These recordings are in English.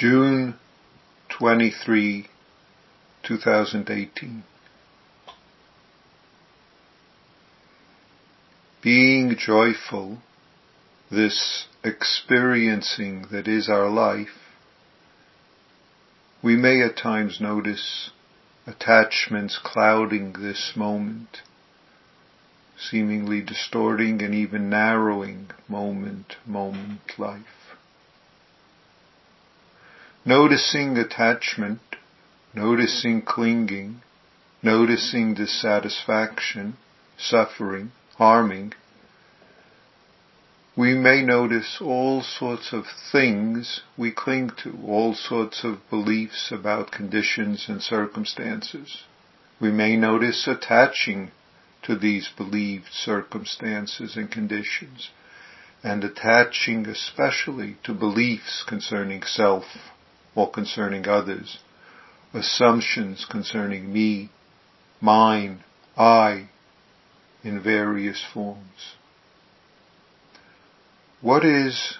June 23, 2018. Being joyful, this experiencing that is our life, we may at times notice attachments clouding this moment, seemingly distorting and even narrowing moment, moment life. Noticing attachment, noticing clinging, noticing dissatisfaction, suffering, harming, we may notice all sorts of things we cling to, all sorts of beliefs about conditions and circumstances. We may notice attaching to these believed circumstances and conditions, and attaching especially to beliefs concerning self or concerning others, assumptions concerning me, mine, I, in various forms. What is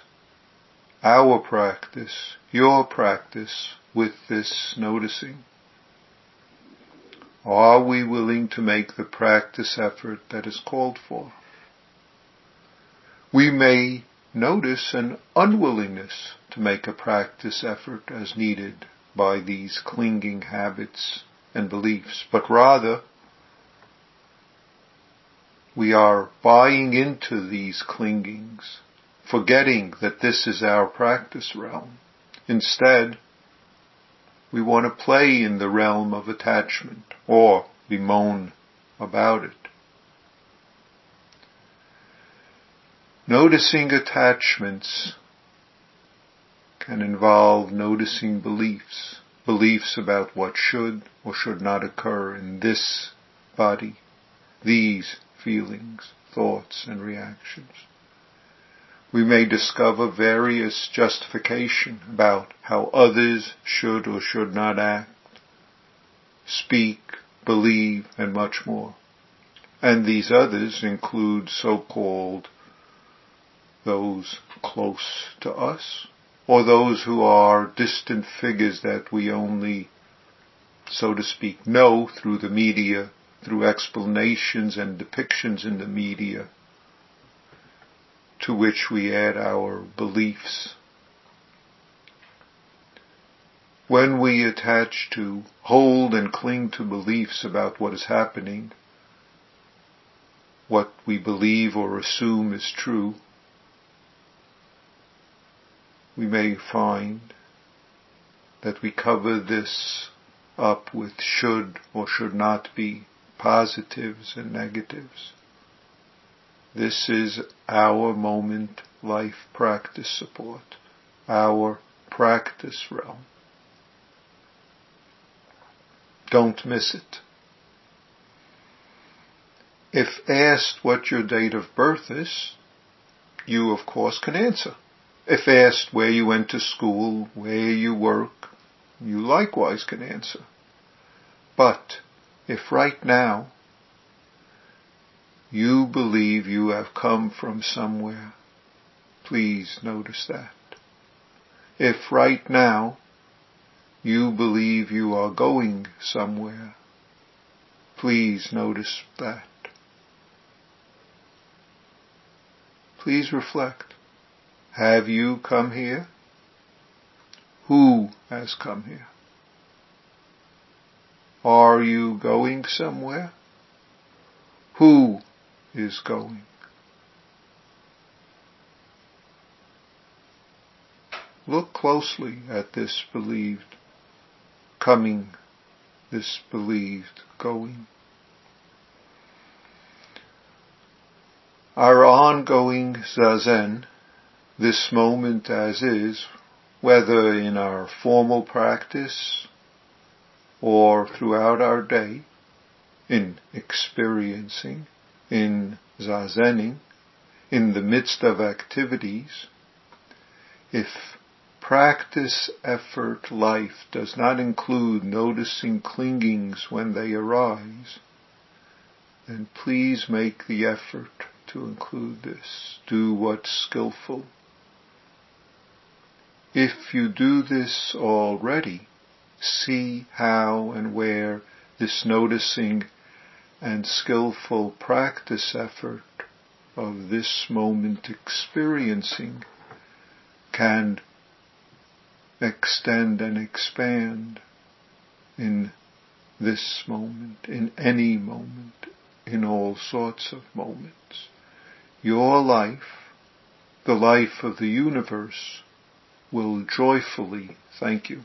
our practice, your practice with this noticing? Are we willing to make the practice effort that is called for? We may notice an unwillingness to make a practice effort as needed by these clinging habits and beliefs, but rather we are buying into these clingings, forgetting that this is our practice realm. Instead, we want to play in the realm of attachment or bemoan about it. Noticing attachments can involve noticing beliefs, beliefs about what should or should not occur in this body, these feelings, thoughts, and reactions. We may discover various justification about how others should or should not act, speak, believe, and much more. And these others include so-called those close to us, or those who are distant figures that we only, so to speak, know through the media through explanations and depictions in the media to which we add our beliefs. When we attach to, hold and cling to beliefs about what is happening, what we believe or assume is true, we may find that we cover this up with should or should not be positives and negatives. This is our moment life practice support, our practice realm. Don't miss it. If asked what your date of birth is, you of course can answer. If asked where you went to school, where you work, you likewise can answer. But if right now you believe you have come from somewhere, please notice that. If right now you believe you are going somewhere, please notice that. Please reflect. Have you come here? Who has come here? Are you going somewhere? Who is going? Look closely at this believed coming, this believed going. Our ongoing zazen, this moment as is, whether in our formal practice or throughout our day in experiencing, in zazening, in the midst of activities, if practice effort life does not include noticing clingings when they arise, then please make the effort to include this. Do what's skillful. If you do this already, see how and where this noticing and skillful practice effort of this moment experiencing can extend and expand in this moment, in any moment, in all sorts of moments. Your life, the life of the universe, will joyfully thank you.